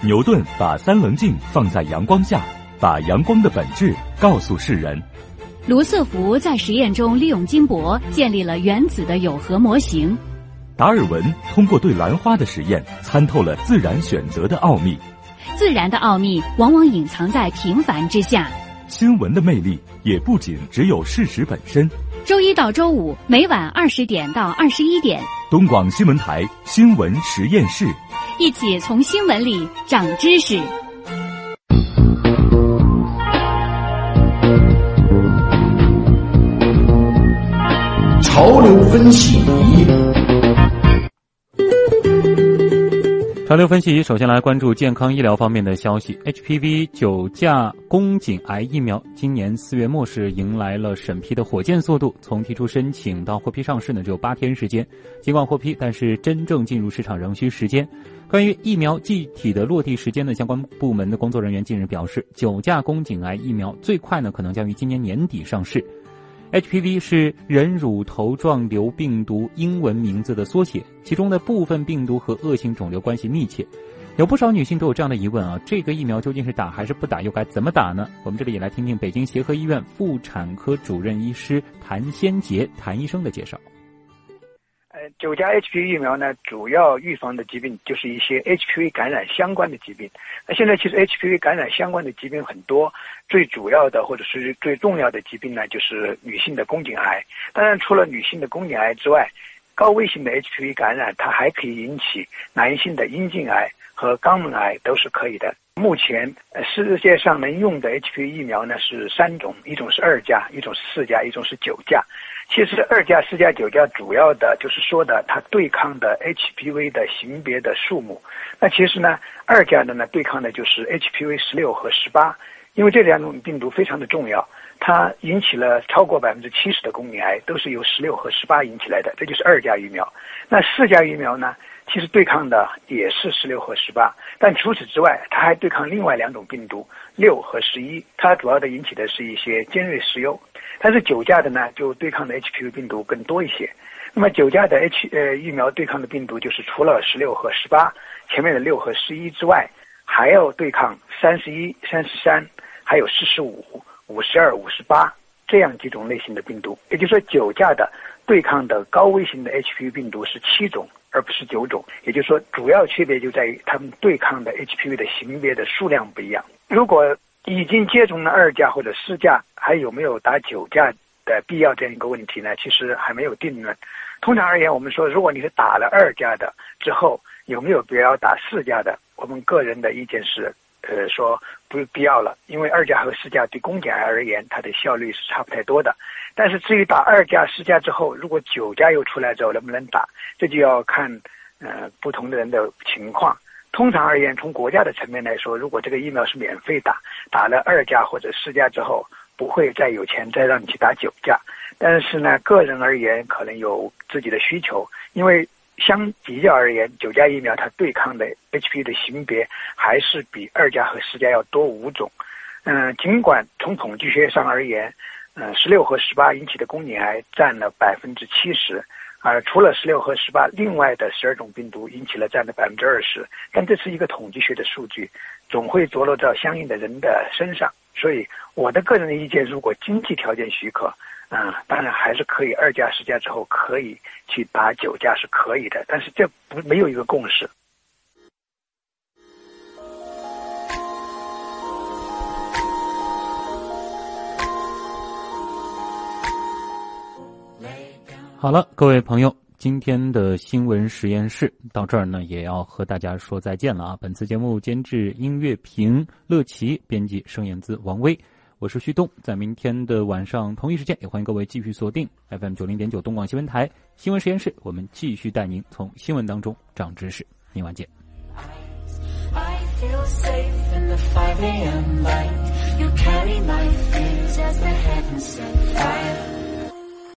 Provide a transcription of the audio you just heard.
牛顿把三棱镜放在阳光下，把阳光的本质告诉世人。卢瑟福在实验中利用金箔建立了原子的有核模型。达尔文通过对兰花的实验，参透了自然选择的奥秘。自然的奥秘往往隐藏在平凡之下。新闻的魅力也不仅只有事实本身。周一到周五每晚二十点到二十一点，东广新闻台新闻实验室，一起从新闻里长知识。潮流分析。潮流分析，首先来关注健康医疗方面的消息。HPV 九价宫颈癌疫苗今年四月末是迎来了审批的火箭速度，从提出申请到获批上市呢，只有八天时间。尽管获批，但是真正进入市场仍需时间。关于疫苗具体的落地时间呢，相关部门的工作人员近日表示，九价宫颈癌疫苗最快呢可能将于今年年底上市。HPV 是人乳头状瘤病毒英文名字的缩写，其中的部分病毒和恶性肿瘤关系密切。有不少女性都有这样的疑问啊，这个疫苗究竟是打还是不打，又该怎么打呢？我们这里也来听听北京协和医院妇产科主任医师谭先杰谭医生的介绍。九价 HPV 疫苗呢，主要预防的疾病就是一些 HPV 感染相关的疾病。那现在其实 HPV 感染相关的疾病很多，最主要的或者是最重要的疾病呢，就是女性的宫颈癌。当然，除了女性的宫颈癌之外，高危型的 HPV 感染它还可以引起男性的阴茎癌和肛门癌，都是可以的。目前世界上能用的 HPV 疫苗呢是三种，一种是二价，一种是四价，一种是九价。其实二价、四价、九价主要的就是说的它对抗的 HPV 的型别的数目。那其实呢，二价的呢对抗的就是 HPV 十六和十八，因为这两种病毒非常的重要，它引起了超过百分之七十的宫颈癌都是由十六和十八引起来的，这就是二价疫苗。那四价疫苗呢，其实对抗的也是十六和十八，但除此之外，它还对抗另外两种病毒六和十一，它主要的引起的是一些尖锐湿疣。但是九价的呢，就对抗的 HPV 病毒更多一些。那么九价的 H 呃疫苗对抗的病毒，就是除了十六和十八前面的六和十一之外，还要对抗三十一、三十三，还有四十五、五十二、五十八这样几种类型的病毒。也就是说，九价的对抗的高危型的 HPV 病毒是七种，而不是九种。也就是说，主要区别就在于他们对抗的 HPV 的型别的数量不一样。如果已经接种了二价或者四价，还有没有打九价的必要？这样一个问题呢，其实还没有定论。通常而言，我们说，如果你是打了二价的之后，有没有必要打四价的？我们个人的意见是，呃，说不必要了，因为二价和四价对宫颈癌而言，它的效率是差不太多的。但是至于打二价、四价之后，如果九价又出来之后，能不能打，这就要看呃不同的人的情况。通常而言，从国家的层面来说，如果这个疫苗是免费打，打了二价或者四价之后，不会再有钱再让你去打九价。但是呢，个人而言可能有自己的需求，因为相比较而言，九价疫苗它对抗的 HPV 的型别还是比二价和四价要多五种。嗯，尽管从统计学上而言，嗯，十六和十八引起的宫颈癌占了百分之七十。而除了十六和十八，另外的十二种病毒引起了占了百分之二十，但这是一个统计学的数据，总会着落到相应的人的身上。所以我的个人的意见，如果经济条件许可，嗯，当然还是可以二价、十价之后可以去打九价是可以的，但是这不没有一个共识。好了，各位朋友，今天的新闻实验室到这儿呢，也要和大家说再见了啊！本次节目监制音乐评乐奇，编辑盛燕姿、王威，我是旭东，在明天的晚上同一时间，也欢迎各位继续锁定 FM 九零点九东广新闻台新闻实验室，我们继续带您从新闻当中长知识。明晚见。I